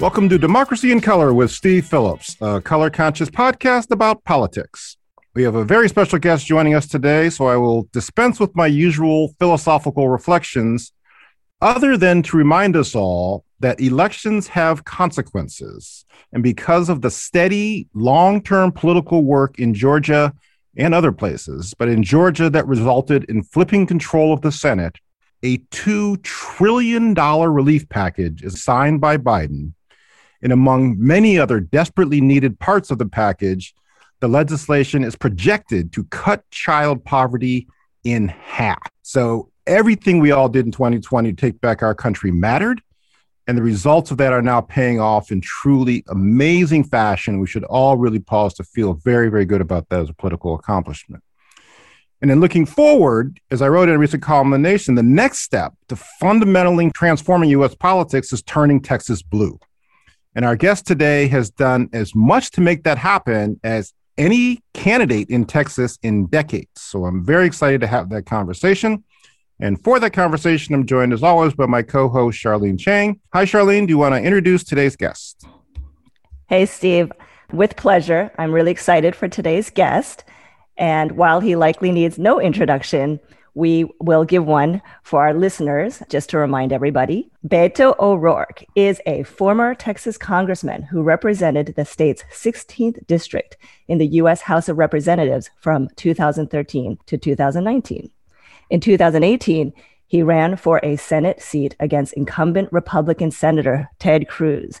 Welcome to Democracy in Color with Steve Phillips, a color conscious podcast about politics. We have a very special guest joining us today, so I will dispense with my usual philosophical reflections, other than to remind us all that elections have consequences. And because of the steady, long term political work in Georgia and other places, but in Georgia that resulted in flipping control of the Senate, a $2 trillion relief package is signed by Biden and among many other desperately needed parts of the package, the legislation is projected to cut child poverty in half. So everything we all did in 2020 to take back our country mattered. And the results of that are now paying off in truly amazing fashion. We should all really pause to feel very, very good about that as a political accomplishment. And then looking forward, as I wrote in a recent column in the Nation, the next step to fundamentally transforming US politics is turning Texas blue. And our guest today has done as much to make that happen as any candidate in Texas in decades. So I'm very excited to have that conversation. And for that conversation, I'm joined as always by my co host, Charlene Chang. Hi, Charlene. Do you want to introduce today's guest? Hey, Steve. With pleasure. I'm really excited for today's guest. And while he likely needs no introduction, we will give one for our listeners, just to remind everybody. Beto O'Rourke is a former Texas congressman who represented the state's 16th district in the U.S. House of Representatives from 2013 to 2019. In 2018, he ran for a Senate seat against incumbent Republican Senator Ted Cruz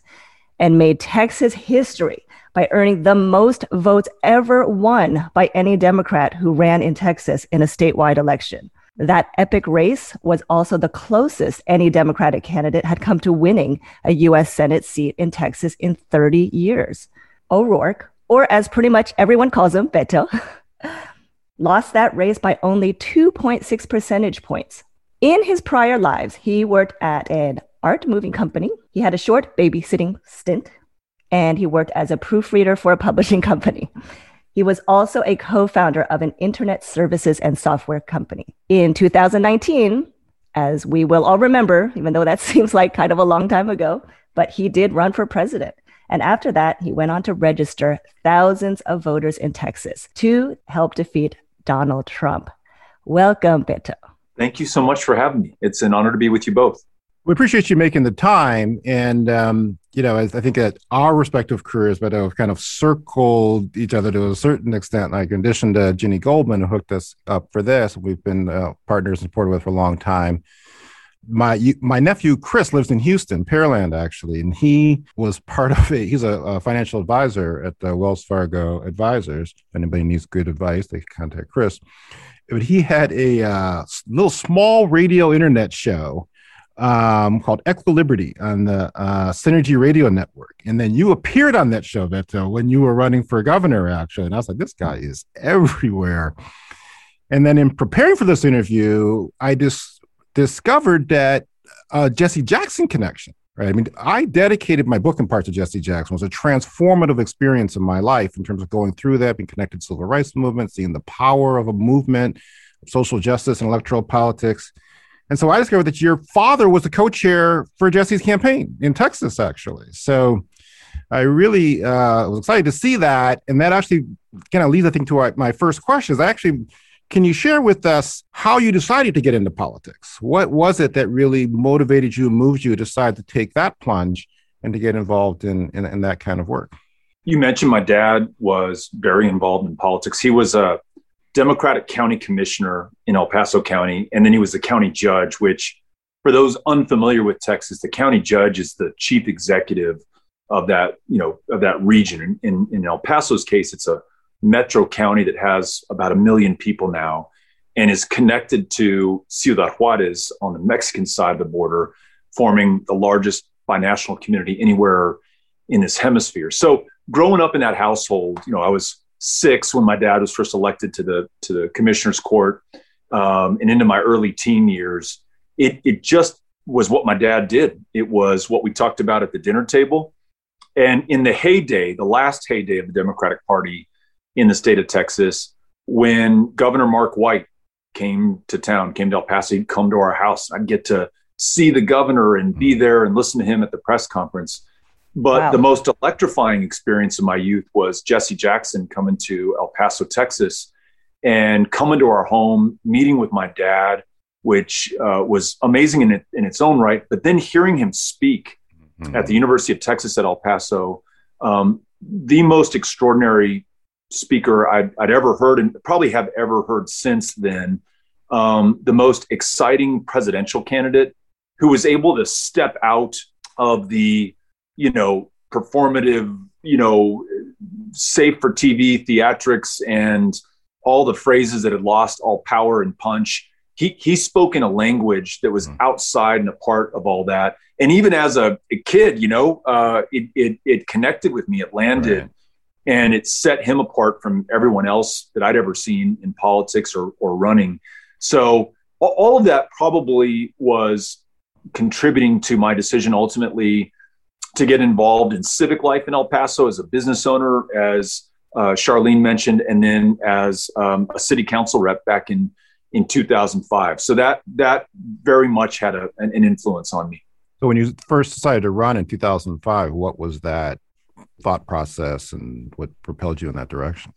and made Texas history by earning the most votes ever won by any Democrat who ran in Texas in a statewide election. That epic race was also the closest any Democratic candidate had come to winning a U.S. Senate seat in Texas in 30 years. O'Rourke, or as pretty much everyone calls him, Beto, lost that race by only 2.6 percentage points. In his prior lives, he worked at an art moving company. He had a short babysitting stint and he worked as a proofreader for a publishing company. He was also a co founder of an internet services and software company. In 2019, as we will all remember, even though that seems like kind of a long time ago, but he did run for president. And after that, he went on to register thousands of voters in Texas to help defeat Donald Trump. Welcome, Beto. Thank you so much for having me. It's an honor to be with you both we appreciate you making the time. And, um, you know, I, I, think that our respective careers, but have kind of circled each other to a certain extent. Like, in addition to Ginny Goldman, who hooked us up for this, we've been uh, partners and supported with for a long time. My my nephew Chris lives in Houston, Pearland, actually, and he was part of it. He's a, a financial advisor at the Wells Fargo Advisors. If anybody needs good advice, they can contact Chris. But he had a uh, little small radio internet show um, called Equilibrity on the uh, Synergy Radio Network. And then you appeared on that show, Beto, when you were running for governor, actually. And I was like, this guy is everywhere. And then in preparing for this interview, I just discovered that uh, Jesse Jackson connection, right? I mean, I dedicated my book in part to Jesse Jackson. It was a transformative experience in my life in terms of going through that, being connected to the civil rights movement, seeing the power of a movement, social justice and electoral politics and so I discovered that your father was the co-chair for Jesse's campaign in Texas, actually. So I really uh, was excited to see that, and that actually kind of leads, I think, to my first question. Is actually, can you share with us how you decided to get into politics? What was it that really motivated you, moved you to decide to take that plunge and to get involved in, in, in that kind of work? You mentioned my dad was very involved in politics. He was a Democratic county commissioner in El Paso County, and then he was the county judge, which, for those unfamiliar with Texas, the county judge is the chief executive of that, you know, of that region. In, in El Paso's case, it's a metro county that has about a million people now and is connected to Ciudad Juarez on the Mexican side of the border, forming the largest binational community anywhere in this hemisphere. So growing up in that household, you know, I was six when my dad was first elected to the to the commissioner's court, um, and into my early teen years, it it just was what my dad did. It was what we talked about at the dinner table, and in the heyday, the last heyday of the Democratic Party in the state of Texas, when Governor Mark White came to town, came to El Paso, he'd come to our house. I'd get to see the governor and be there and listen to him at the press conference But wow. the most electrifying experience of my youth was Jesse Jackson coming to El Paso, Texas, and coming to our home, meeting with my dad, which uh, was amazing in, it, in its own right. But then hearing him speak mm-hmm. at the University of Texas at El Paso, um, the most extraordinary speaker I'd, I'd, ever heard, and probably have ever heard since then. Um, the most exciting presidential candidate who was able to step out of the, you know, performative, you know, safe for TV theatrics and all the phrases that had lost all power and punch. He, he spoke in a language that was mm. outside and a part of all that. And even as a, a kid, you know, uh, it, it, it connected with me. It landed. Right. And it set him apart from everyone else that I'd ever seen in politics or, or running. So all of that probably was contributing to my decision ultimately to get involved in civic life in El Paso as a business owner, as uh, Charlene mentioned, and then as um, a city council rep back in in 2005. So that that very much had a, an, an influence on me. So when you first decided to run in 2005, what was that thought process, and what propelled you in that direction?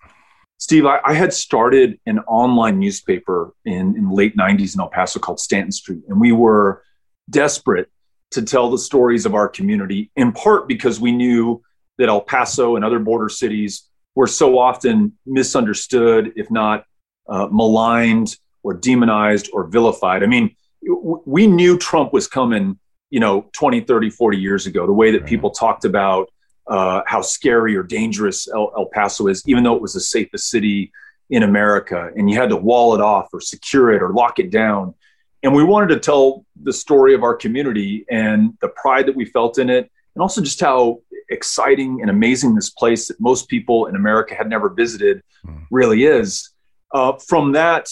Steve, I, I, had started an online newspaper in, in late 90s in El Paso called Stanton Street. And we were desperate to tell the stories of our community, in part because we knew that El Paso and other border cities were so often misunderstood, if not uh, maligned or demonized or vilified. I mean, w- we knew Trump was coming, you know, 20, 30, 40 years ago, the way that right. people talked about uh, how scary or dangerous El-, El Paso is, even though it was the safest city in America, and you had to wall it off or secure it or lock it down. And we wanted to tell the story of our community and the pride that we felt in it, and also just how exciting and amazing this place that most people in America had never visited mm. really is. Uh, from that,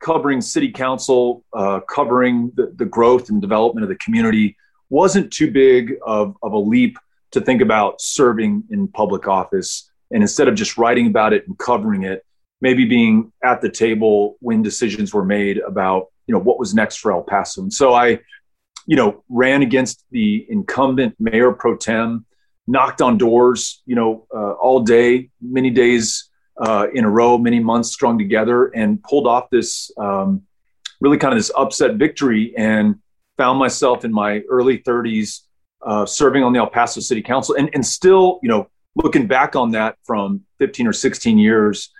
covering city council, uh, covering the, the growth and development of the community wasn't too big of, of a leap to think about serving in public office. And instead of just writing about it and covering it, maybe being at the table when decisions were made about, you know, what was next for El Paso. And so I, you know, ran against the incumbent mayor pro tem knocked on doors, you know, uh, all day, many days uh, in a row, many months strung together, and pulled off this um, really kind of this upset victory, and found myself in my early 30s uh, serving on the El Paso City Council, and and still, you know, looking back on that from 15 or 16 years,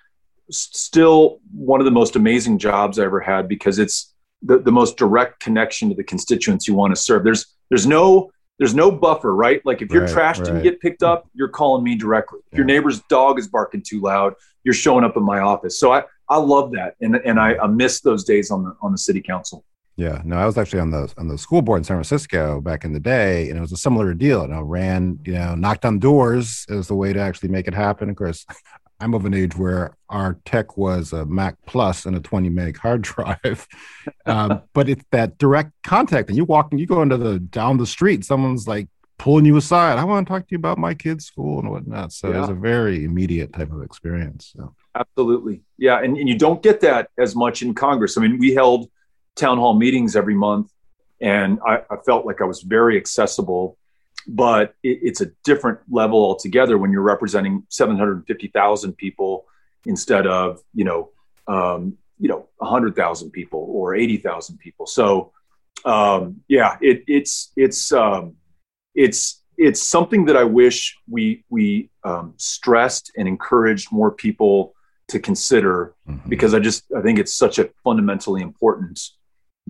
still one of the most amazing jobs I ever had because it's the, the most direct connection to the constituents you want to serve. There's there's no there's no buffer, right? Like if your right, trash didn't get picked up, you're calling me directly. If yeah. your neighbor's dog is barking too loud, you're showing up in my office. So I, I love that. And, and I, I miss those days on the, on the city council. Yeah, no, I was actually on the on the school board in San Francisco back in the day, and it was a similar deal. And I ran, you know, knocked on doors as the way to actually make it happen. Of course, I'm of an age where our tech was a Mac Plus and a 20 meg hard drive. Um, but it's that direct contact. And you walking, you go into the down the street, someone's like pulling you aside. I want to talk to you about my kid's school and whatnot. So yeah. it's a very immediate type of experience. So. Absolutely. Yeah. And, and you don't get that as much in Congress. I mean, we held town hall meetings every month, and I, I felt like I was very accessible but it, it's a different level altogether when you're representing 750,000 people instead of you know um, you know 100,000 people or 80,000 people. So um, yeah, it, it's it's um, it's it's something that I wish we we um, stressed and encouraged more people to consider mm-hmm. because I just I think it's such a fundamentally important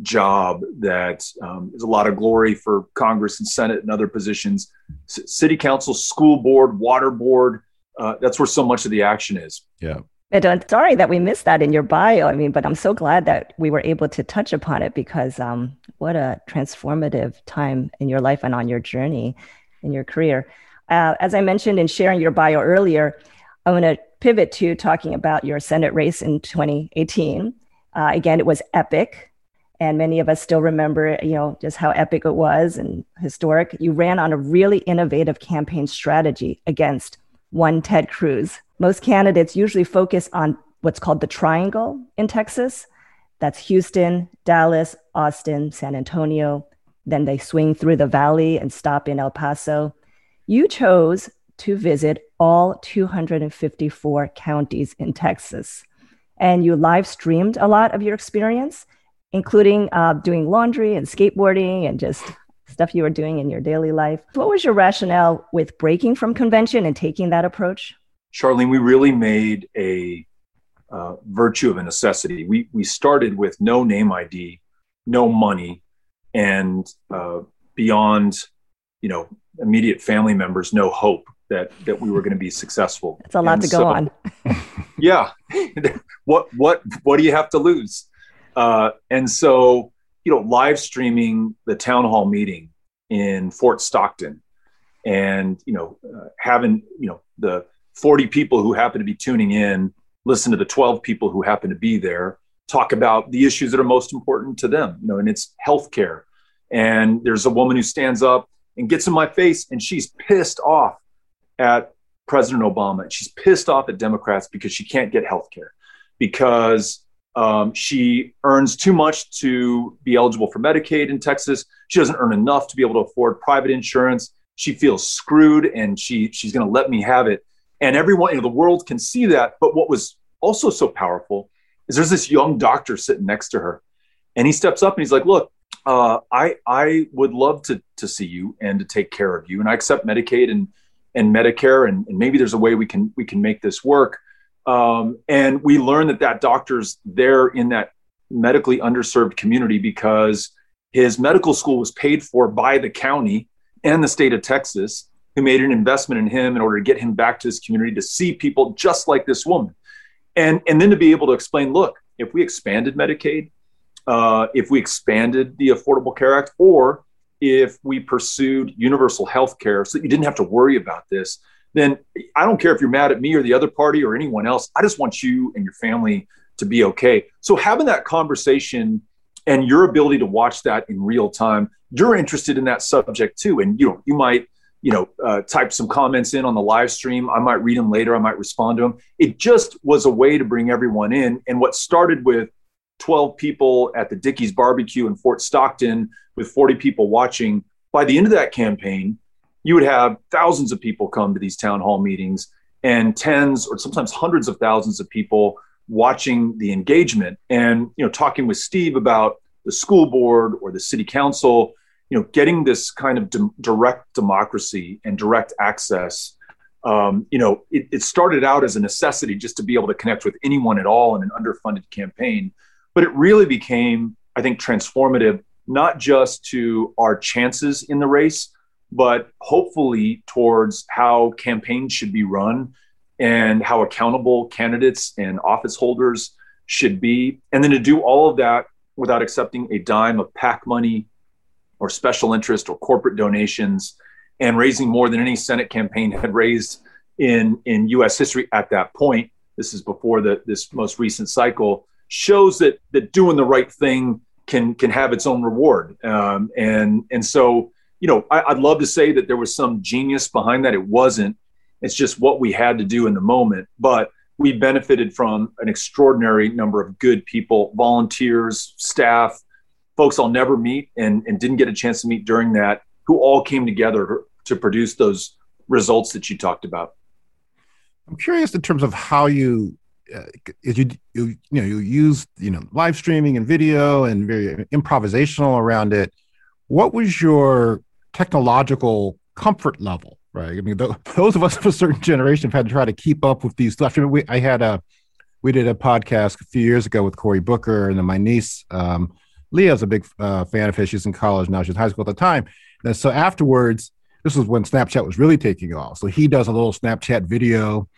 job that um, is a lot of glory for Congress and Senate and other positions. C- City Council, school board, water board. Uh, that's where so much of the action is. Yeah. And I'm sorry that we missed that in your bio. I mean, but I'm so glad that we were able to touch upon it because um, what a transformative time in your life and on your journey in your career. Uh, as I mentioned in sharing your bio earlier, I'm going to pivot to talking about your Senate race in 2018. Uh, again, it was epic and many of us still remember you know just how epic it was and historic. You ran on a really innovative campaign strategy against one ted cruz. Most candidates usually focus on what's called the triangle in texas. That's houston dallas austin san antonio. Then they swing through the valley and stop in el paso. You chose to visit all 254 counties in Texas. And you live streamed a lot of your experience, including uh, doing laundry and skateboarding and just stuff you were doing in your daily life. What was your rationale with breaking from convention and taking that approach? Charlene, we really made a uh, virtue of a necessity. We, we started with no name ID, no money, and uh, beyond, you know, immediate family members, no hope that that we were going to be successful. It's a lot and to go on. yeah, what what what do you have to lose? Uh, and so, you know, live streaming the town hall meeting in Fort Stockton, and you know, uh, having you know the 40 people who happen to be tuning in listen to the 12 people who happen to be there talk about the issues that are most important to them you know and it's healthcare. And there's a woman who stands up and gets in my face and she's pissed off at president obama. And she's pissed off at democrats because she can't get healthcare because um, she earns too much to be eligible for medicaid in texas. She doesn't earn enough to be able to afford private insurance. She feels screwed and she she's going to let me have it. And everyone, you know, the world can see that. But what was also so powerful is there's this young doctor sitting next to her, and he steps up and he's like, "Look, uh, I I would love to to see you and to take care of you, and I accept Medicaid and and Medicare, and, and maybe there's a way we can we can make this work." Um, and we learn that that doctor's there in that medically underserved community because his medical school was paid for by the county and the state of Texas who made an investment in him in order to get him back to his community to see people just like this woman. And, and then to be able to explain look, if we expanded Medicaid, uh, if we expanded the Affordable Care Act, or if we pursued universal health care so that you didn't have to worry about this, then I don't care if you're mad at me or the other party or anyone else. I just want you and your family to be okay. So having that conversation and your ability to watch that in real time, you're interested in that subject too. And you know, you might you know, uh, type some comments in on the live stream. I might read them later. I might respond to them. It just was a way to bring everyone in. And what started with 12 people at the Dickey's barbecue in Fort Stockton with 40 people watching, by the end of that campaign, you would have thousands of people come to these town hall meetings and tens or sometimes hundreds of thousands of people watching the engagement and you know talking with Steve about the school board or the city council you know, getting this kind of de- direct democracy and direct access, um, you know, it, it, started out as a necessity just to be able to connect with anyone at all in an underfunded campaign, but it really became, I think, transformative not just to our chances in the race, but hopefully towards how campaigns should be run and how accountable candidates and office holders should be, and then to do all of that without accepting a dime of PAC money or special interest or corporate donations and raising more than any Senate campaign had raised in, in US history at that point. This is before the, this most recent cycle shows that, that doing the right thing can, can have its own reward. Um, and, and so, you know, I, I'd love to say that there was some genius behind that. It wasn't. It's just what we had to do in the moment. But we benefited from an extraordinary number of good people, volunteers, staff, folks I'll never meet and, and didn't get a chance to meet during that who all came together to produce those results that you talked about. I'm curious in terms of how you uh, you, you you know you use you know live streaming and video and very improvisational around it. What was your technological comfort level? Right. I mean, those of us of a certain generation have had to try to keep up with these stuff. I, mean, we, I had a we did a podcast a few years ago with Cory Booker and then my niece um, Leah's a big uh, fan of his. She's in college now. She's in high school at the time. And so afterwards, this was when Snapchat was really taking off. So he does a little Snapchat video,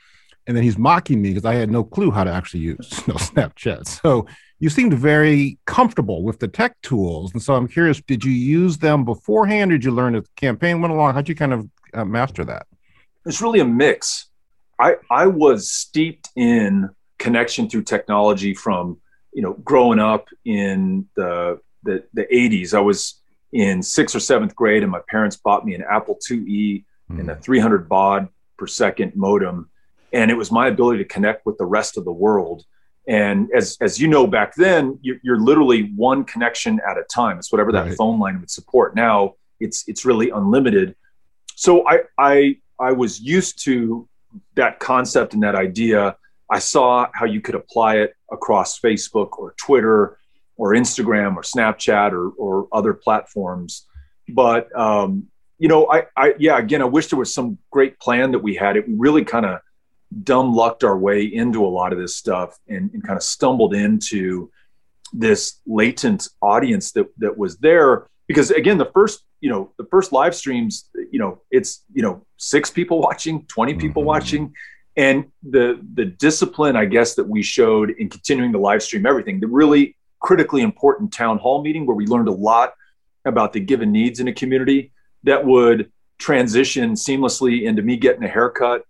and then he's mocking me because I had no clue how to actually use you know, Snapchat. So you seemed very comfortable with the tech tools, and so I'm curious: did you use them beforehand? Or did you learn as the campaign went along? How'd you kind of uh, master that? It's really a mix. I I was steeped in connection through technology from you know, growing up in the, the, the 80s, I was in sixth or seventh grade, and my parents bought me an Apple IIe mm. and a 300 baud per second modem. And it was my ability to connect with the rest of the world. And as, as you know, back then, you're, you're literally one connection at a time. It's whatever that right. phone line would support. Now it's, it's really unlimited. so I, I, I was used to that concept and that idea. I saw how you could apply it across Facebook or Twitter or Instagram or Snapchat or, or other platforms. But, um, you know, I, I, yeah, again, I wish there was some great plan that we had. It really kind of dumb lucked our way into a lot of this stuff and, and kind of stumbled into this latent audience that, that was there because again the first you know the first live streams you know it's you know six people watching 20 people mm-hmm. watching and the the discipline i guess that we showed in continuing to live stream everything the really critically important town hall meeting where we learned a lot about the given needs in a community that would transition seamlessly into me getting a haircut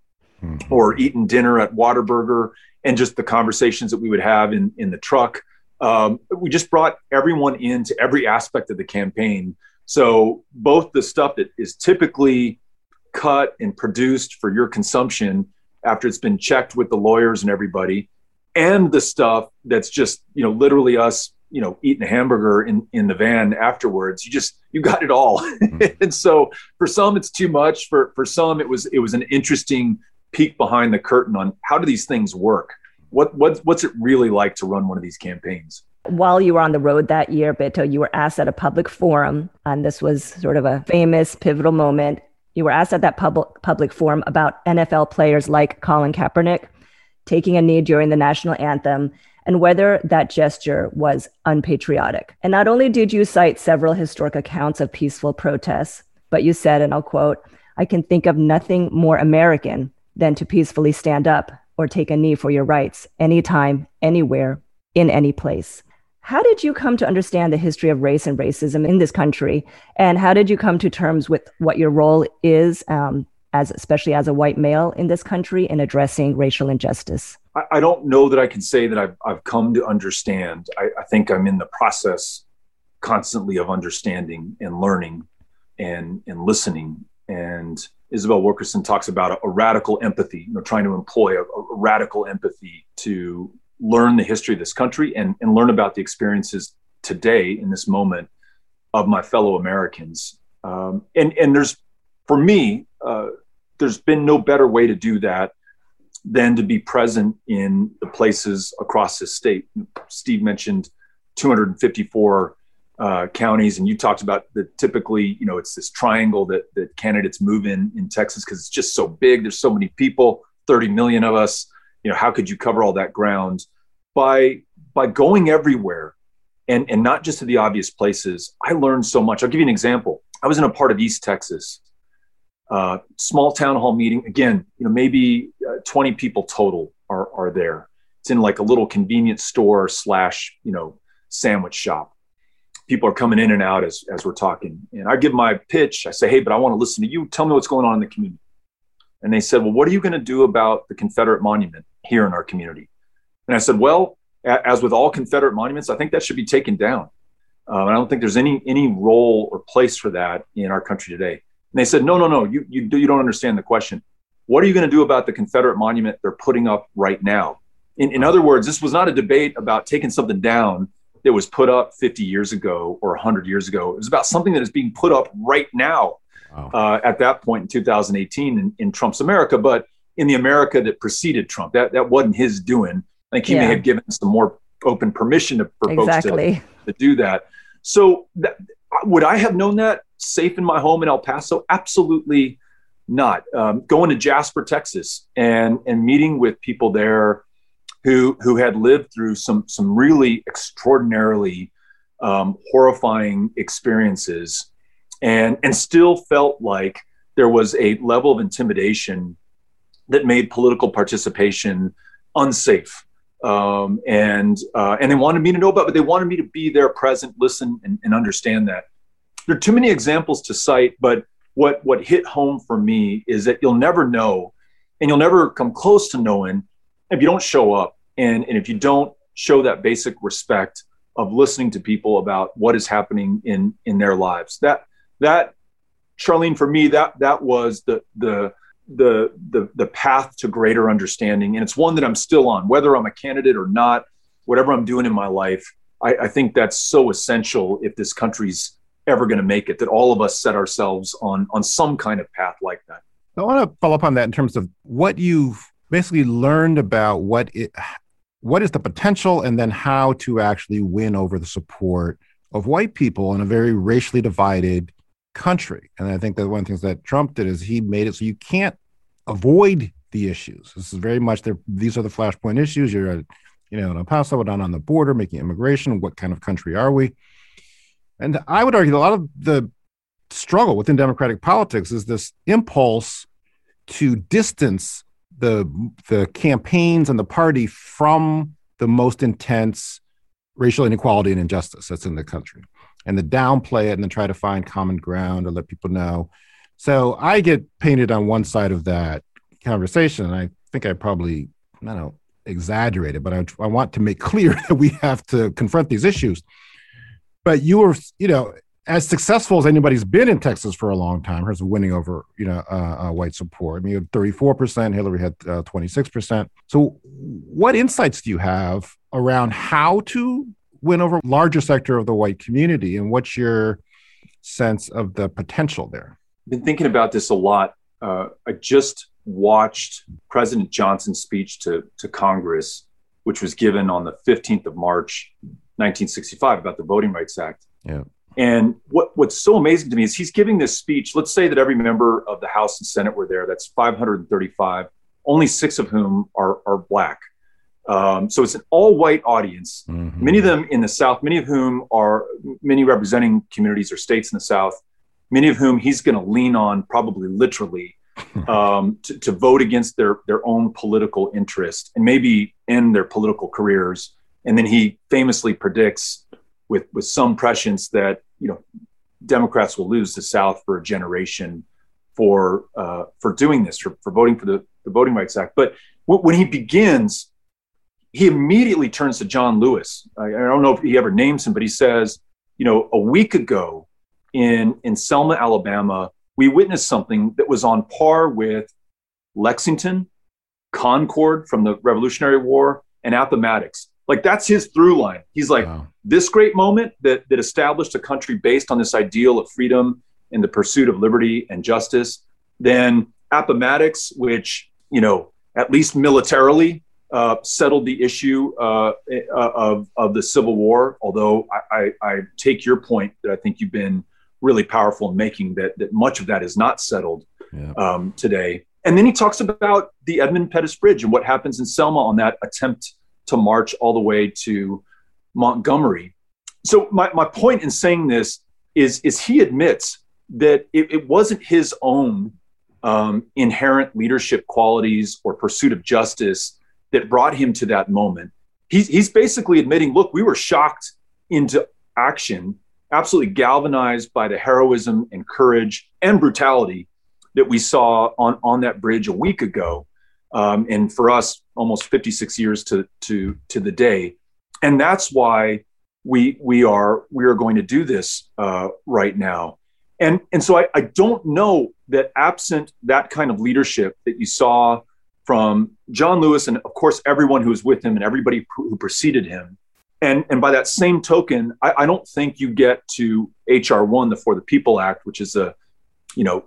mm-hmm. or eating dinner at Whataburger and just the conversations that we would have in in the truck um, we just brought everyone into every aspect of the campaign. So both the stuff that is typically cut and produced for your consumption after it's been checked with the lawyers and everybody, and the stuff that's just you know literally us you know eating a hamburger in in the van afterwards. You just you got it all. Mm-hmm. and so for some it's too much. For for some it was it was an interesting peek behind the curtain on how do these things work what, what what's it really like to run one of these campaigns? While you were on the road that year, Beto, you were asked at a public forum, and this was sort of a famous, pivotal moment. You were asked at that public public forum about NFL players like Colin Kaepernick taking a knee during the national anthem and whether that gesture was unpatriotic. And not only did you cite several historic accounts of peaceful protests, but you said, and I'll quote, I can think of nothing more American than to peacefully stand up or take a knee for your rights anytime, anywhere, in any place. How did you come to understand the history of race and racism in this country? And how did you come to terms with what your role is, um, as especially as a white male in this country, in addressing racial injustice? I, I don't know that I can say that I've, I've come to understand. I, I think I'm in the process constantly of understanding and learning and, and listening and Isabel Wilkerson talks about a, a radical empathy, you know, trying to employ a, a, radical empathy to learn the history of this country and, and learn about the experiences today in this moment of my fellow Americans. Um, and, and there's, for me, uh, there's been no better way to do that than to be present in the places across the state. Steve mentioned 254 uh, counties, and you talked about the typically, you know, it's this triangle that that candidates move in in Texas because it's just so big. There's so many people, 30 million of us. You know, how could you cover all that ground? By by going everywhere, and and not just to the obvious places. I learned so much. I'll give you an example. I was in a part of East Texas, uh, small town hall meeting. Again, you know, maybe uh, 20 people total are are there. It's in like a little convenience store slash, you know, sandwich shop people are coming in and out as, as we're talking. And I give my pitch. I say, hey, but I want to listen to you. Tell me what's going on in the community. And they said, well, what are you going to do about the Confederate monument here in our community? And I said, well, as with all Confederate monuments, I think that should be taken down. Um, I don't think there's any any role or place for that in our country today. And they said, no, no, no, you you, do, you don't understand the question. What are you going to do about the Confederate monument they're putting up right now? In, in other words, this was not a debate about taking something down that was put up 50 years ago or 100 years ago. It was about something that is being put up right now wow. uh, at that point in 2018 in, in, Trump's America, but in the America that preceded Trump. That, that wasn't his doing. I think he yeah. may have given some more open permission to, for exactly. folks to, to do that. So, that, would I have known that safe in my home in El Paso? Absolutely not. Um, going to Jasper, Texas, and and meeting with people there who who had lived through some some really extraordinarily um, horrifying experiences, and and still felt like there was a level of intimidation that made political participation unsafe. Um, and uh, and they wanted me to know about, but they wanted me to be there, present, listen, and, and understand that. There are too many examples to cite, but what what hit home for me is that you'll never know, and you'll never come close to knowing if you don't show up and, and if you don't show that basic respect of listening to people about what is happening in in their lives that that charlene for me that that was the the the the the path to greater understanding and it's one that i'm still on whether i'm a candidate or not whatever i'm doing in my life i, I think that's so essential if this country's ever going to make it. That all of us set ourselves on on some kind of path like that. I want to follow up on that in terms of what you've basically learned about what it, what is the potential, and then how to actually win over the support of white people in a very racially divided country. And I think that one of the things that Trump did is he made it so you can't avoid the issues. This is very much there. These are the flashpoint issues. You're, a, you know, in El Paso, down on the border, making immigration. What kind of country are we? And I would argue a lot of the struggle within democratic politics is this impulse to distance the the campaigns and the party from the most intense racial inequality and injustice that's in the country and to downplay it and then try to find common ground or let people know. So i get painted on one side of that conversation and i think i probably i don't know exaggerated but I, I want to make clear that we have to confront these issues. But you were you know as successful as anybody's been in Texas for a long time, hers winning over you know uh, uh, white support. I mean, 34 percent. Hillary had uh, 26 percent. So, what insights do you have around how to win over larger sector of the white community, and what's your sense of the potential there? I've been thinking about this a lot. Uh, I just watched President Johnson's speech to to Congress, which was given on the 15th of March, 1965, about the Voting Rights Act. Yeah and what, what's so amazing to me is he's giving this speech. Let's say that every member of the House and Senate were there. That's 535, only six of whom are, are black. Um, so it's an all white audience, mm-hmm. many of them in the South, many of whom are many representing communities or states in the South, many of whom he's going to lean on probably literally um, to, to vote against their, their own political interest and maybe end their political careers. And then he famously predicts with with some prescience that you know Democrats will lose the South for a generation for uh, for doing this for, for voting for the, the Voting Rights Act. But w- when he begins, he immediately turns to John Lewis. I, I don't know if he ever names him, but he says, you know, a week ago in in Selma, Alabama, we witnessed something that was on par with Lexington, Concord from the Revolutionary War, and Appomattox. Like that's his through line. He's like, wow. this great moment that, that established a country based on this ideal of freedom and the pursuit of liberty and justice. Then Appomattox, which, you know, at least militarily uh, settled the issue uh, of, of the Civil War. Although I, I, I, take your point that I think you've been really powerful in making that, that much of that is not settled yeah. um, today. And then he talks about the Edmund Pettus Bridge and what happens in Selma on that attempt to march all the way to Montgomery. So my, my point in saying this is, is he admits that it, it wasn't his own um, inherent leadership qualities or pursuit of justice that brought him to that moment. He's, he's basically admitting, look, we were shocked into action, absolutely galvanized by the heroism and courage and brutality that we saw on, on that bridge a week ago. Um, and for us, almost 56 years to to to the day, and that's why we we are we are going to do this uh, right now. And and so I, I don't know that absent that kind of leadership that you saw from John Lewis and of course everyone who was with him and everybody who preceded him. And, and by that same token, I, I don't think you get to HR one, the For the People Act, which is a, you know,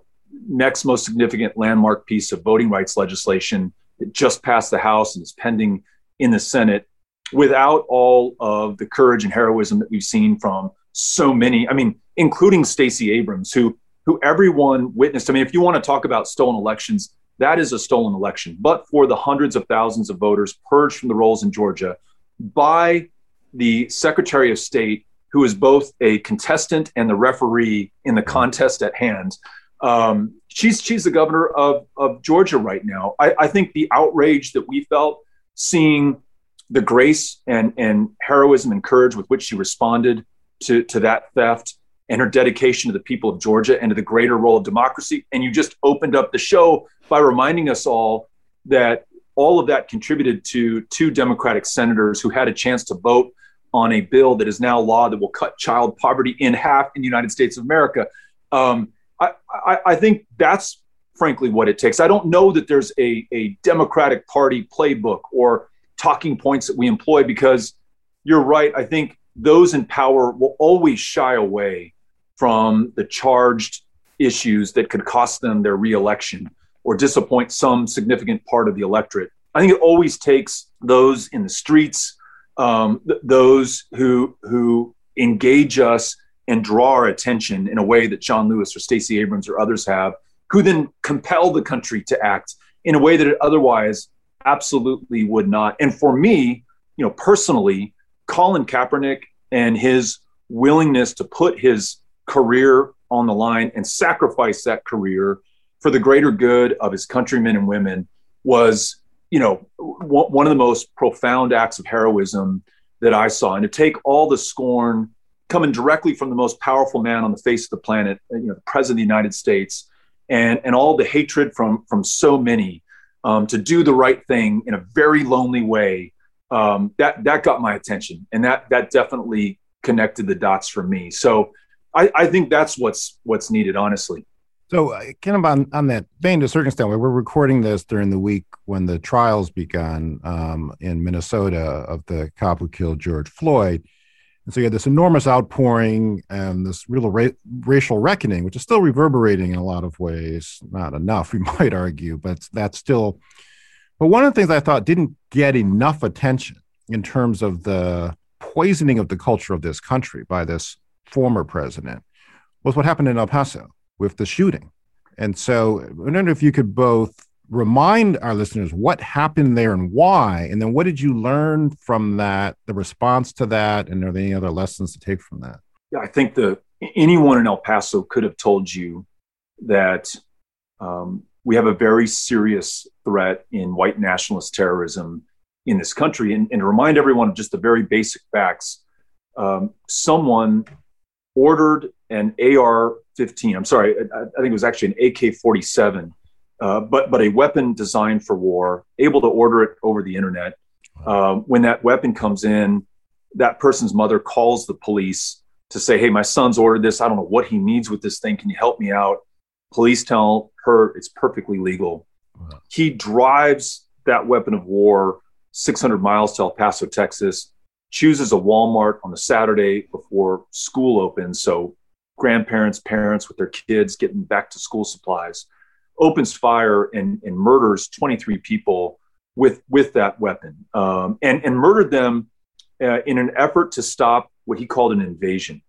next most significant landmark piece of voting rights legislation that just passed the House and is pending in the Senate without all of the courage and heroism that we've seen from so many, I mean, including Stacey Abrams, who who everyone witnessed. I mean, if you want to talk about stolen elections, that is a stolen election. But for the hundreds of thousands of voters purged from the rolls in Georgia by the Secretary of State, who is both a contestant and the referee in the contest at hand, um, she's she's the governor of of Georgia right now. I, I think the outrage that we felt seeing the grace and and heroism and courage with which she responded to to that theft and her dedication to the people of Georgia and to the greater role of democracy. And you just opened up the show by reminding us all that all of that contributed to two Democratic senators who had a chance to vote on a bill that is now law that will cut child poverty in half in the United States of America. Um, I, I, I think that's frankly what it takes. I don't know that there's a, a Democratic Party playbook or talking points that we employ because you're right. I think those in power will always shy away from the charged issues that could cost them their reelection or disappoint some significant part of the electorate. I think it always takes those in the streets, um, th- those who who engage us and draw our attention in a way that John Lewis or Stacey Abrams or others have, who then compel the country to act in a way that it otherwise absolutely would not. And for me, you know, personally, Colin Kaepernick and his willingness to put his career on the line and sacrifice that career for the greater good of his countrymen and women was, you know, one of the most profound acts of heroism that I saw. And to take all the scorn coming directly from the most powerful man on the face of the planet, you know, the president of the United States, and and all the hatred from from so many, um, to do the right thing in a very lonely way, um, that that got my attention, and that that definitely connected the dots for me. So I, I think that's what's what's needed, honestly. So, uh, kind of on, on that vein, to a certain extent, we're recording this during the week when the trials began um, in Minnesota of the cop who killed George Floyd. And so you had this enormous outpouring and this real ra- racial reckoning, which is still reverberating in a lot of ways. Not enough, we might argue, but that's still. But one of the things I thought didn't get enough attention in terms of the poisoning of the culture of this country by this former president was what happened in El Paso with the shooting. And so I wonder if you could both remind our listeners what happened there and why and then what did you learn from that the response to that and are there any other lessons to take from that? Yeah i think the anyone in el paso could have told you that um, we have a very serious threat in white nationalist terrorism in this country. And, and to remind everyone of just the very basic facts um, someone ordered an ar-15 i'm sorry I, I think it was actually an ak-47 uh, but but a weapon designed for war, able to order it over the internet. Uh, when that weapon comes in, that person's mother calls the police to say, "Hey, my son's ordered this. I don't know what he needs with this thing. Can you help me out?" Police tell her it's perfectly legal. Wow. He drives that weapon of war 600 miles to El Paso, Texas. Chooses a Walmart on the Saturday before school opens, so grandparents, parents with their kids getting back to school supplies opens fire and, and murders 23 people with with that weapon um, and and murdered them uh, in an effort to stop what he called an invasion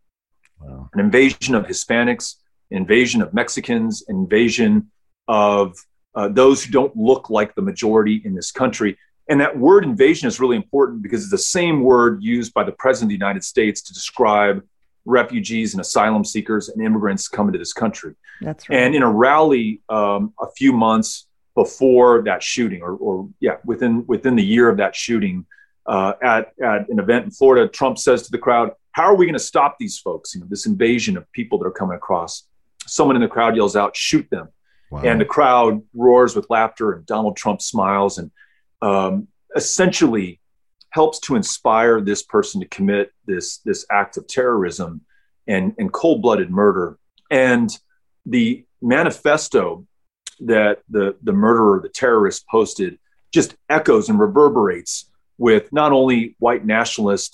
wow. an invasion of hispanics invasion of mexicans invasion of uh, those who don't look like the majority in this country and that word invasion is really important because it's the same word used by the president of the united states to describe refugees and asylum seekers and immigrants coming to this country. That's right. And in a rally um, a few months before that shooting, or, or, yeah, within within the year of that shooting, uh, at at an event in Florida, Trump says to the crowd, "How are we going to stop these folks? You know, this invasion of people that are coming across." Someone in the crowd yells out, "Shoot them!" Wow. And the crowd roars with laughter, and Donald Trump smiles, and um, essentially helps to inspire this person to commit this this act of terrorism and, and cold-blooded murder. And the manifesto that the, the murderer, the terrorist posted just echoes and reverberates with not only white nationalist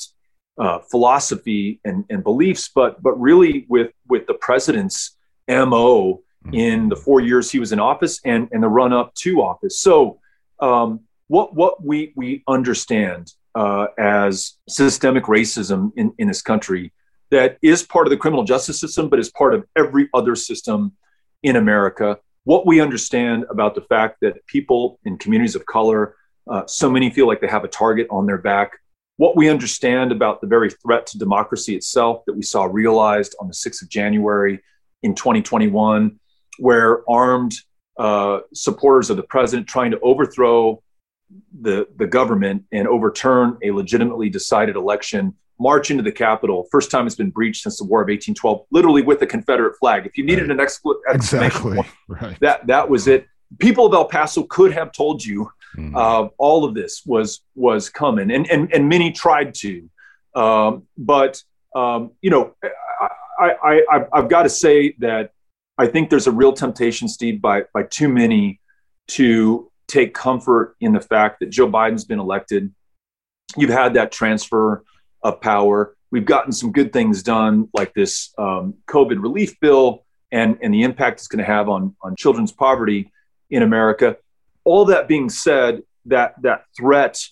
uh, philosophy and, and beliefs, but but really with with the president's mo mm-hmm. in the four years he was in office and and the run up to office. So um, what what we we understand uh, as systemic racism in, in this country that is part of the criminal justice system, but is part of every other system in America. What we understand about the fact that people in communities of color, uh, so many feel like they have a target on their back. What we understand about the very threat to democracy itself that we saw realized on the 6th of January in 2021, where armed uh, supporters of the president trying to overthrow the, the government and overturn a legitimately decided election, march into the Capitol. First time it's been breached since the War of 1812, literally with the Confederate flag. If you needed right. an expl- exactly. right. that, that was it. People of El Paso could have told you mm. uh, all of this was, was coming, and, and, and many tried to. Um, but, um, you know, I, I, I've got to say that I think there's a real temptation, Steve, by, by too many to take comfort in the fact that Joe Biden's been elected. You've had that transfer of power. we've gotten some good things done, like this um, COVID relief bill and, and the impact it's going to have on, on children's poverty in America. All that being said, that, that threat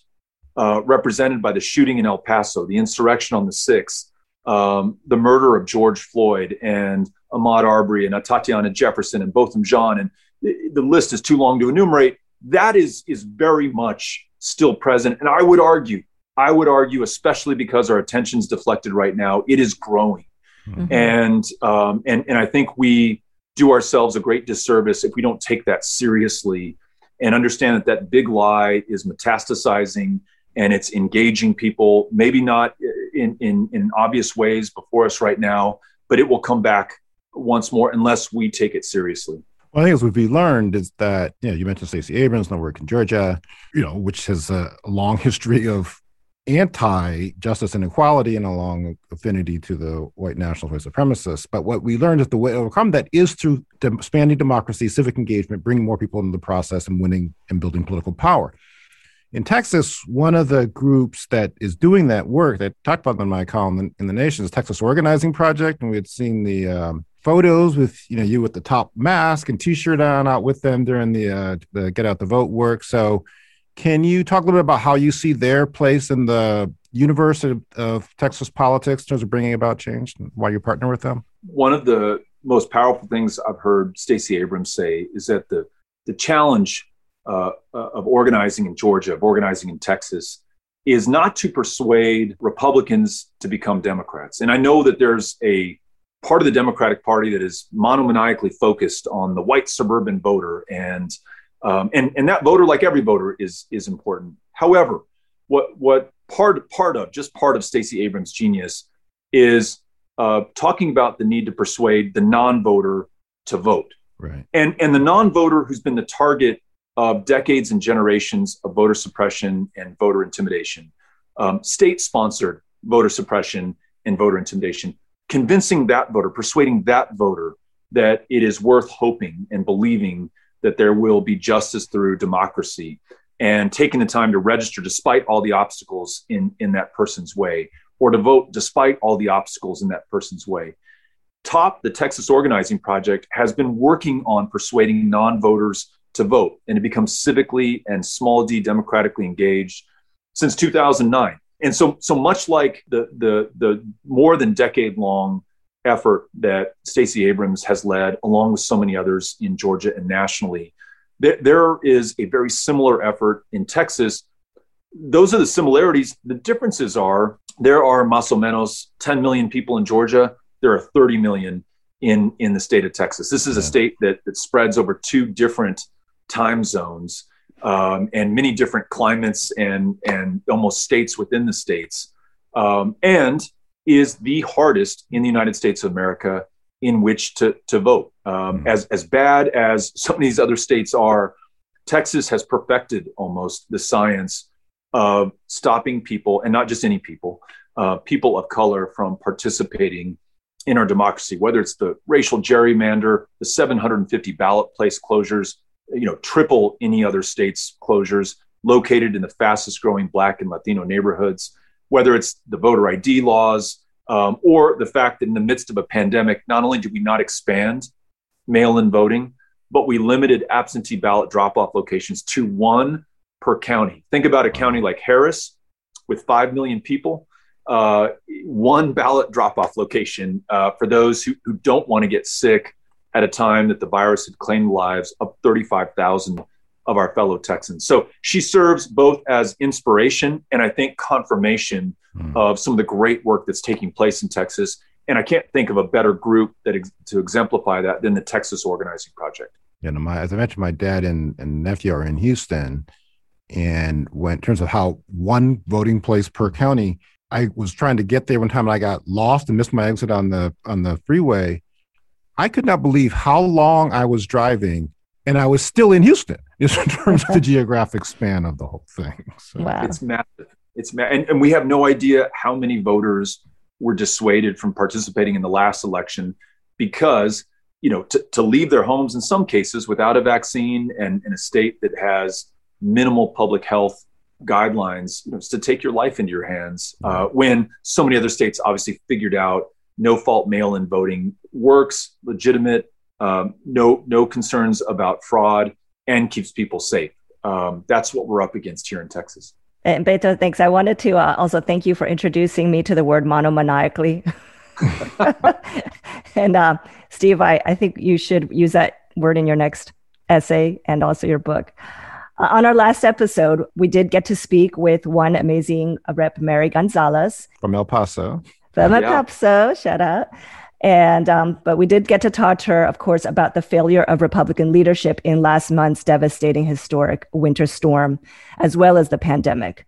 uh, represented by the shooting in El Paso, the insurrection on the 6th, um, the murder of George Floyd and Ahmaud Arbery and Atatiana Jefferson and Botham Jean, and the, the list is too long to enumerate. That is, is very much still present. And I would argue I would argue, especially because our attention's deflected right now, it is growing. Mm-hmm. And, um, and, and I think we do ourselves a great disservice if we don't take that seriously and understand that that big lie is metastasizing and it's engaging people, maybe not in, in, in obvious ways before us right now, but it will come back once more unless we take it seriously. One of the things we've learned is that, you know, you mentioned Stacey Abrams, no work in Georgia, you know, which has a long history of anti-justice and equality and a long affinity to the white national white supremacists. But what we learned is the way to overcome that is through expanding democracy, civic engagement, bringing more people into the process, and winning and building political power. In Texas, one of the groups that is doing that work that I talked about in my column in, in, the Nation is Texas Organizing Project, and we had seen the um, photos with you know you with the TOP mask and T-shirt on out with them during the uh, the Get Out the Vote work. So can you talk a little bit about how you see their place in the universe of, of Texas politics in terms of bringing about change and why you partner with them? One of the most powerful things I've heard Stacey Abrams say is that the the challenge uh, of organizing in Georgia, of organizing in Texas, is not to persuade Republicans to become Democrats. And I know that there's a part of the Democratic Party that is monomaniacally focused on the white suburban voter and um, and, and that voter, like every voter, is, is important. However, what, what part, part of, just part of Stacey Abrams' genius is uh, talking about the need to persuade the non voter to vote. Right. And, and the non voter who's been the target of decades and generations of voter suppression and voter intimidation, um, state sponsored voter suppression and voter intimidation, convincing that voter, persuading that voter that it is worth hoping and believing that there will be justice through democracy and taking the time to register despite all the obstacles in, in that person's way or to vote despite all the obstacles in that person's way. TOP, the Texas Organizing Project, has been working on persuading non voters to vote and to become civically and small d democratically engaged since 2009. And so, so much like the, the, the more than decade long effort that Stacey Abrams has led, along with so many others in Georgia and nationally. There is a very similar effort in Texas. Those are the similarities. The differences are there are más o menos 10 million people in Georgia. There are 30 million in, in the state of Texas. This is a state that, that spreads over two different time zones um, and many different climates and, and almost states within the states. Um, and is the hardest in the United States of America in which to, to vote. Um, mm-hmm. as, as bad as some of these other states are, Texas has perfected almost the science of stopping people, and not just any people, uh, people of color from participating in our democracy, whether it's the racial gerrymander, the 750 ballot place closures, you know, triple any other state's closures located in the fastest growing Black and Latino neighborhoods whether it's the voter ID laws um, or the fact that in the midst of a pandemic, not only did we not expand mail in voting, but we limited absentee ballot drop off locations to one per county. Think about a county like Harris with 5 million people. Uh, one ballot drop off location uh, for those who, who don't want to get sick at a time that the virus had claimed lives of 35,000 of our fellow Texans. So she serves both as inspiration and I think confirmation mm. of some of the great work that's taking place in Texas. And I can't think of a better group that ex- to exemplify that than the Texas Organizing Project. You know, my, as I mentioned, my dad and, and nephew are in Houston. And when in terms of how one voting place per county, I was trying to get there one time and I got lost and missed my exit on the on the freeway. I could not believe how long I was driving and I was still in Houston in terms of the geographic span of the whole thing. So. Wow. It's massive. It's ma- and, and we have no idea how many voters were dissuaded from participating in the last election because you know to, to leave their homes in some cases without a vaccine and in a state that has minimal public health guidelines you know, to take your life into your hands uh, when so many other states obviously figured out no fault mail in voting works, legitimate, um, no no concerns about fraud, and keeps people safe. Um, that's what we're up against here in Texas. And Beto, thanks. I wanted to uh, also thank you for introducing me to the word monomaniacally. and uh, Steve, I, I think you should use that word in your next essay and also your book. Uh, on our last episode, we did get to speak with one amazing rep, Mary Gonzalez from El Paso. El yeah. Paso, shout out. And um, but we did get to talk to her, of course, about the failure of Republican leadership in last month's devastating historic winter storm, as well as the pandemic.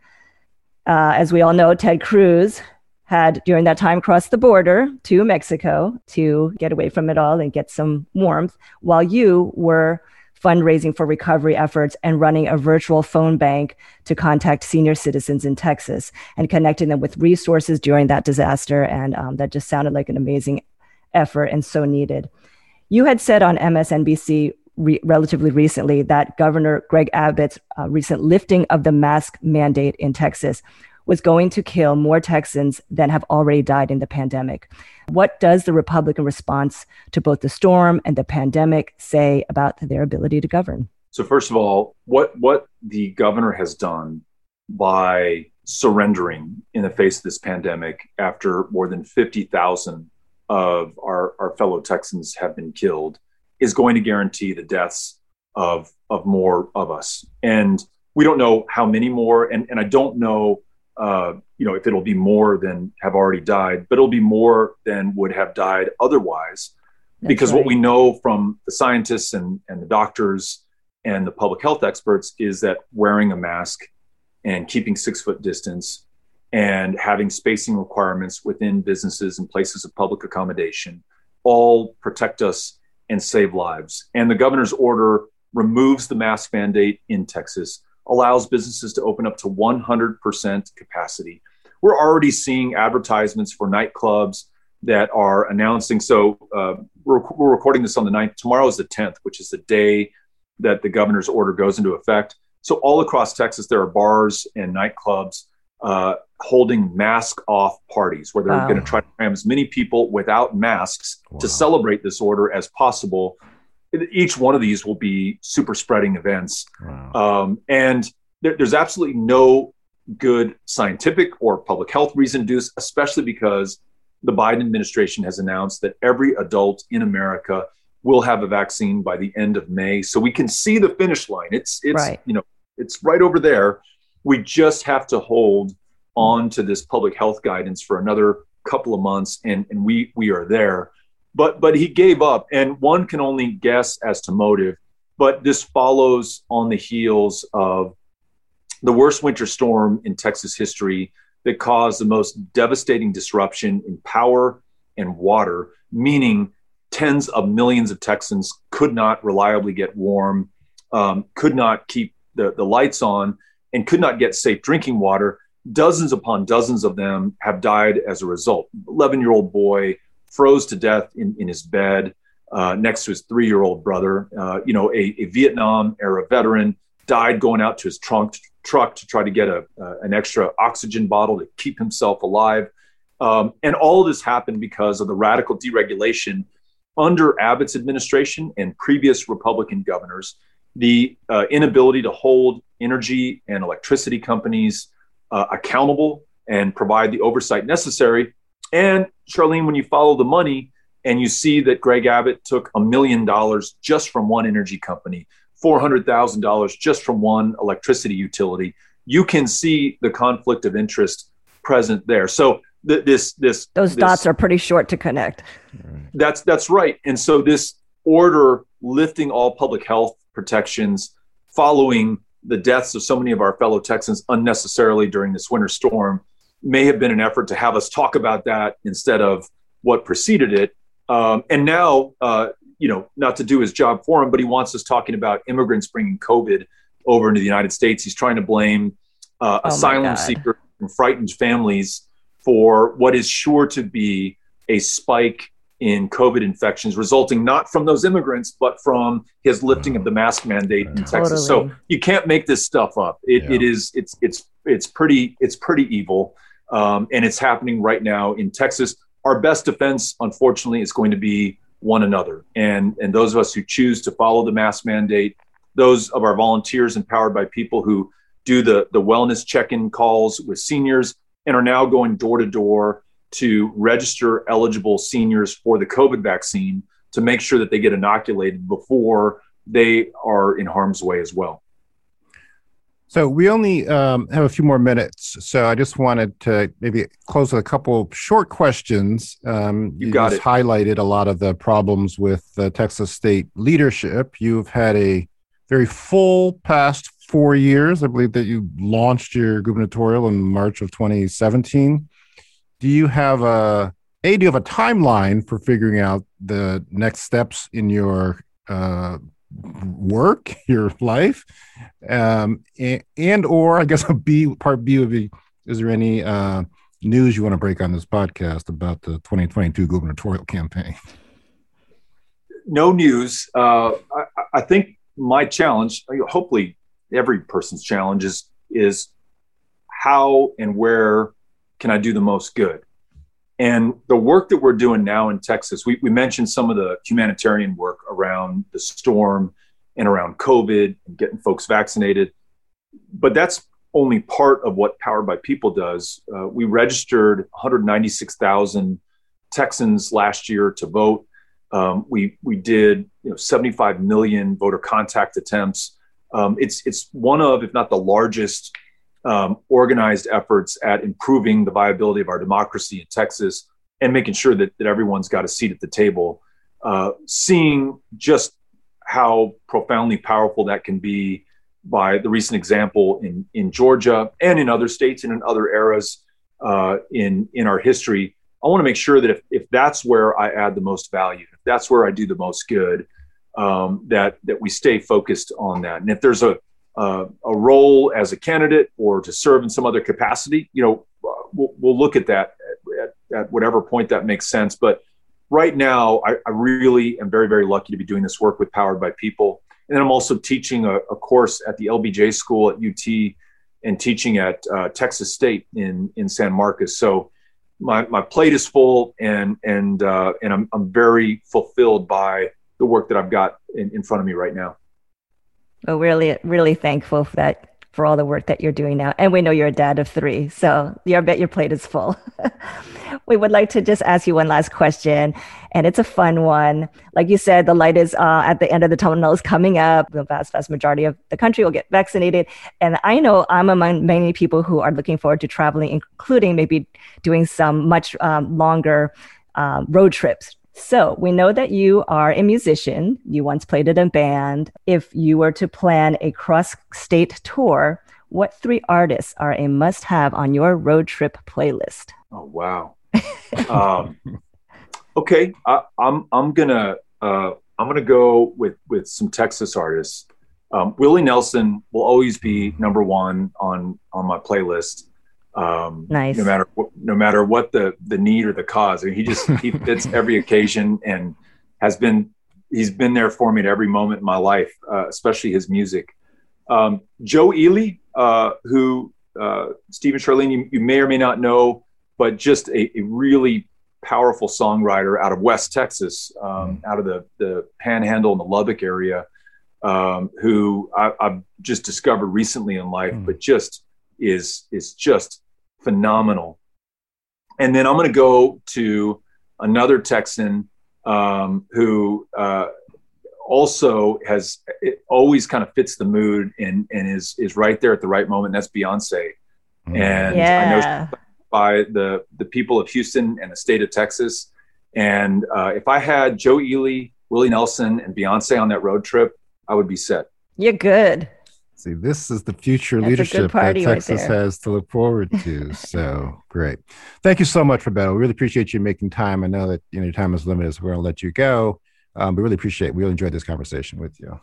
Uh, as we all know, Ted Cruz had during that time crossed the border to Mexico to get away from it all and get some warmth, while you were fundraising for recovery efforts and running a virtual phone bank to contact senior citizens in Texas and connecting them with resources during that disaster. And um, that just sounded like an amazing effort and so needed. You had said on MSNBC re- relatively recently that Governor Greg Abbott's uh, recent lifting of the mask mandate in Texas was going to kill more Texans than have already died in the pandemic. What does the Republican response to both the storm and the pandemic say about their ability to govern? So, first of all, what, what the governor has done by surrendering in the face of this pandemic after more than 50,000 of our, our fellow Texans have been killed is going to guarantee the deaths of, of more of us. And we don't know how many more, and, and I don't know uh, you know, if it'll be more than have already died, but it'll be more than would have died otherwise. That's because right. what we know from the scientists and, and the doctors and the public health experts is that wearing a mask and keeping six foot distance and having spacing requirements within businesses and places of public accommodation all protect us and save lives. And the governor's order removes the mask mandate in Texas allows businesses to open up to 100% capacity. We're already seeing advertisements for nightclubs that are announcing. So uh, we're, we're, recording this on the 9th. Tomorrow is the 10th, which is the day that the governor's order goes into effect. So all across Texas, there are bars and nightclubs uh, holding mask off parties where they're wow. going to try to cram as many people without masks wow. to celebrate this order as possible each one of these will be super spreading events. Wow. Um, and there, there's absolutely no good scientific or public health reason to do this, especially because the Biden administration has announced that every adult in America will have a vaccine by the end of May. So we can see the finish line. It's it's right. you know it's right over there. We just have to hold on to this public health guidance for another couple of months, and and we we are there but but he gave up, and one can only guess as to motive. But this follows on the heels of the worst winter storm in Texas history that caused the most devastating disruption in power and water, meaning tens of millions of Texans could not reliably get warm, um, could not keep the, the lights on, and could not get safe drinking water. Dozens upon dozens of them have died as a result. 11 year old boy froze to death in, in his bed uh, next to his three year old brother. Uh, you know, a, a, Vietnam era veteran died going out to his trunk truck to try to get a, uh, an extra oxygen bottle to keep himself alive. Um, and all of this happened because of the radical deregulation under Abbott's administration and previous Republican governors. The uh, inability to hold energy and electricity companies uh, accountable and provide the oversight necessary and Charlene, when you follow the money and you see that Greg Abbott took a million dollars just from one energy company, $400,000 just from one electricity utility, you can see the conflict of interest present there. So th- this this those this, dots are pretty short to connect. That's that's right. And so this order lifting all public health protections following the deaths of so many of our fellow Texans unnecessarily during this winter storm may have been an effort to have us talk about that instead of what preceded it. Um, and now, uh, you know, not to do his job for him, but he wants us talking about immigrants bringing COVID over into the United States. He's trying to blame uh, oh asylum seekers and frightened families for what is sure to be a spike in COVID infections, resulting not from those immigrants, but from his lifting of the mask mandate in totally. Texas. So you can't make this stuff up. It, yeah. it is it's it's it's pretty it's pretty evil, um, and it's happening right now in Texas. Our best defense, unfortunately, is going to be one another, and and those of us who choose to follow the mask mandate, those of our volunteers empowered by people who do the the wellness check-in calls with seniors and are now going door to door to register eligible seniors for the COVID vaccine to make sure that they get inoculated before they are in harm's way as well. So we only um, have a few more minutes, so I just wanted to maybe close with a couple short questions. Um, you, you got it. highlighted a lot of the problems with the Texas state leadership. You've had a very full past four years. I believe that you launched your gubernatorial in March of 2017 do you have a a do you have a timeline for figuring out the next steps in your uh, work, your life, um, and, and, or I guess a B part B would be: Is there any uh, news you want to break on this podcast about the 2022 gubernatorial campaign? No news. Uh, I, I, think my challenge, hopefully every person's challenge, is is how and where can I do the most good? And the work that we're doing now in Texas, we, we mentioned some of the humanitarian work around the storm and around COVID and getting folks vaccinated. But that's only part of what Powered by People does. Uh, we registered 196,000 Texans last year to vote. Um, we we did you know 75 million voter contact attempts. Um, it's it's one of, if not the largest um, organized efforts at improving the viability of our democracy in Texas and making sure that, that everyone's got a seat at the table. Uh, seeing just how profoundly powerful that can be by the recent example in, in Georgia and in other states and in other eras uh, in, in our history. I want to make sure that if, if that's where I add the most value, if that's where I do the most good, um, that, that we stay focused on that. And if there's a, uh, a role as a candidate or to serve in some other capacity, you know, we'll, we'll look at that at, at, whatever point that makes sense. But right now, I, I, really am very, very lucky to be doing this work with Powered by People. And then I'm also teaching a, a course at the LBJ School at UT and teaching at uh, Texas State in, in San Marcos. So my, my plate is full and, and, uh, and I'm, I'm very fulfilled by the work that I've got in, in front of me right now. We're really, really thankful for that for all the work that you're doing now. And we know you're a dad of three, so I bet your plate is full. we would like to just ask you one last question, and it's a fun one. Like you said, the light is uh, at the end of the tunnel is coming up. The vast, vast majority of the country will get vaccinated, and I know I'm among many people who are looking forward to traveling, including maybe doing some much um, longer um, road trips so we know that you are a musician. You once played in a band. If you were to plan a cross state tour, what three artists are a must have on your road trip playlist? Oh, wow. um, okay. I, am I'm, I'm gonna, uh, I'm gonna go with, with some Texas artists. Um, Willie Nelson will always be number one on, on my playlist. Um, nice. No matter what, no matter what the the need or the cause, I mean, he just he fits every occasion and has been he's been there for me at every moment in my life, uh, especially his music. Um, Joe Ely, uh, who uh, Stephen Charlene, you, you, may or may not know, but just a, a really powerful songwriter out of West Texas, um, mm. out of the the Panhandle and the Lubbock area, um, who I, have just discovered recently in life, mm. but just is is just phenomenal. And then I'm going to go to another Texan um, who uh, also has it always kind of fits the mood and and is is right there at the right moment. That's Beyonce, mm. and yeah. I know by the the people of Houston and the state of Texas. And uh, if I had Joe Ely, Willie Nelson, and Beyonce on that road trip, I would be set. You're good. See, this is the future That's leadership that Texas right has to look forward to. so great. Thank you so much, Roberto. We really appreciate you making time. I know that you know, your time is limited, so we're going to let you go. Um, we really appreciate it. We really enjoyed this conversation with you.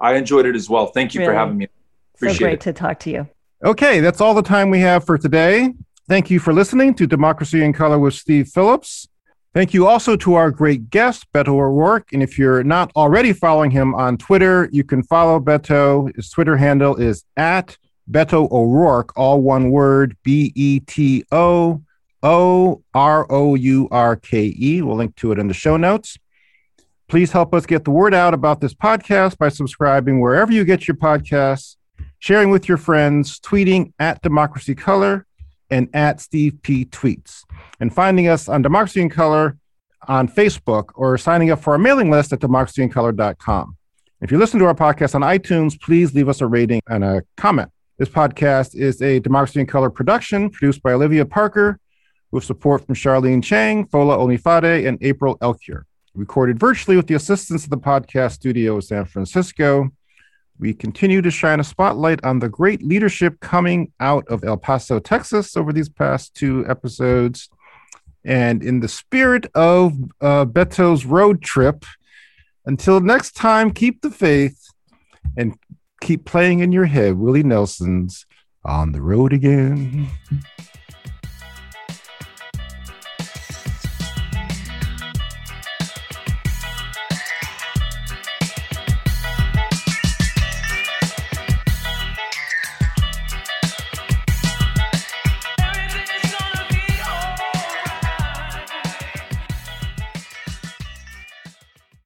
I enjoyed it as well. Thank you really? for having me. Appreciate so great it. to talk to you. Okay, that's all the time we have for today. Thank you for listening to Democracy in Color with Steve Phillips. Thank you also to our great guest, Beto O'Rourke. And if you're not already following him on Twitter, you can follow Beto. His Twitter handle is at Beto O'Rourke, all one word, B E T O O R O U R K E. We'll link to it in the show notes. Please help us get the word out about this podcast by subscribing wherever you get your podcasts, sharing with your friends, tweeting at Democracy Color and at Steve P. Tweets, and finding us on Democracy in Color on Facebook or signing up for our mailing list at democracyincolor.com. If you listen to our podcast on iTunes, please leave us a rating and a comment. This podcast is a Democracy in Color production produced by Olivia Parker with support from Charlene Chang, Fola Onifade, and April Elkier. Recorded virtually with the assistance of the podcast studio of San Francisco. We continue to shine a spotlight on the great leadership coming out of El Paso, Texas over these past two episodes. And in the spirit of uh, Beto's road trip, until next time, keep the faith and keep playing in your head Willie Nelson's On the Road Again.